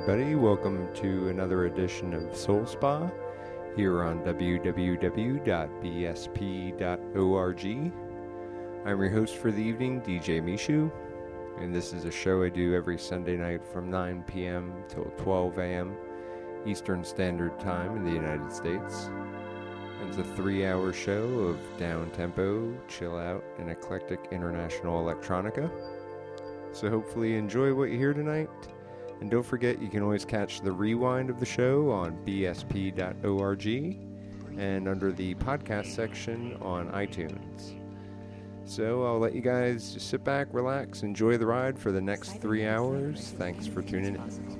everybody. Welcome to another edition of Soul Spa here on www.bsp.org. I'm your host for the evening, DJ Meeshu, and this is a show I do every Sunday night from 9 p.m. till 12 a.m. Eastern Standard Time in the United States. It's a three hour show of down tempo, chill out, and eclectic international electronica. So hopefully you enjoy what you hear tonight. And don't forget, you can always catch the rewind of the show on bsp.org and under the podcast section on iTunes. So I'll let you guys just sit back, relax, enjoy the ride for the next three hours. Thanks for tuning in.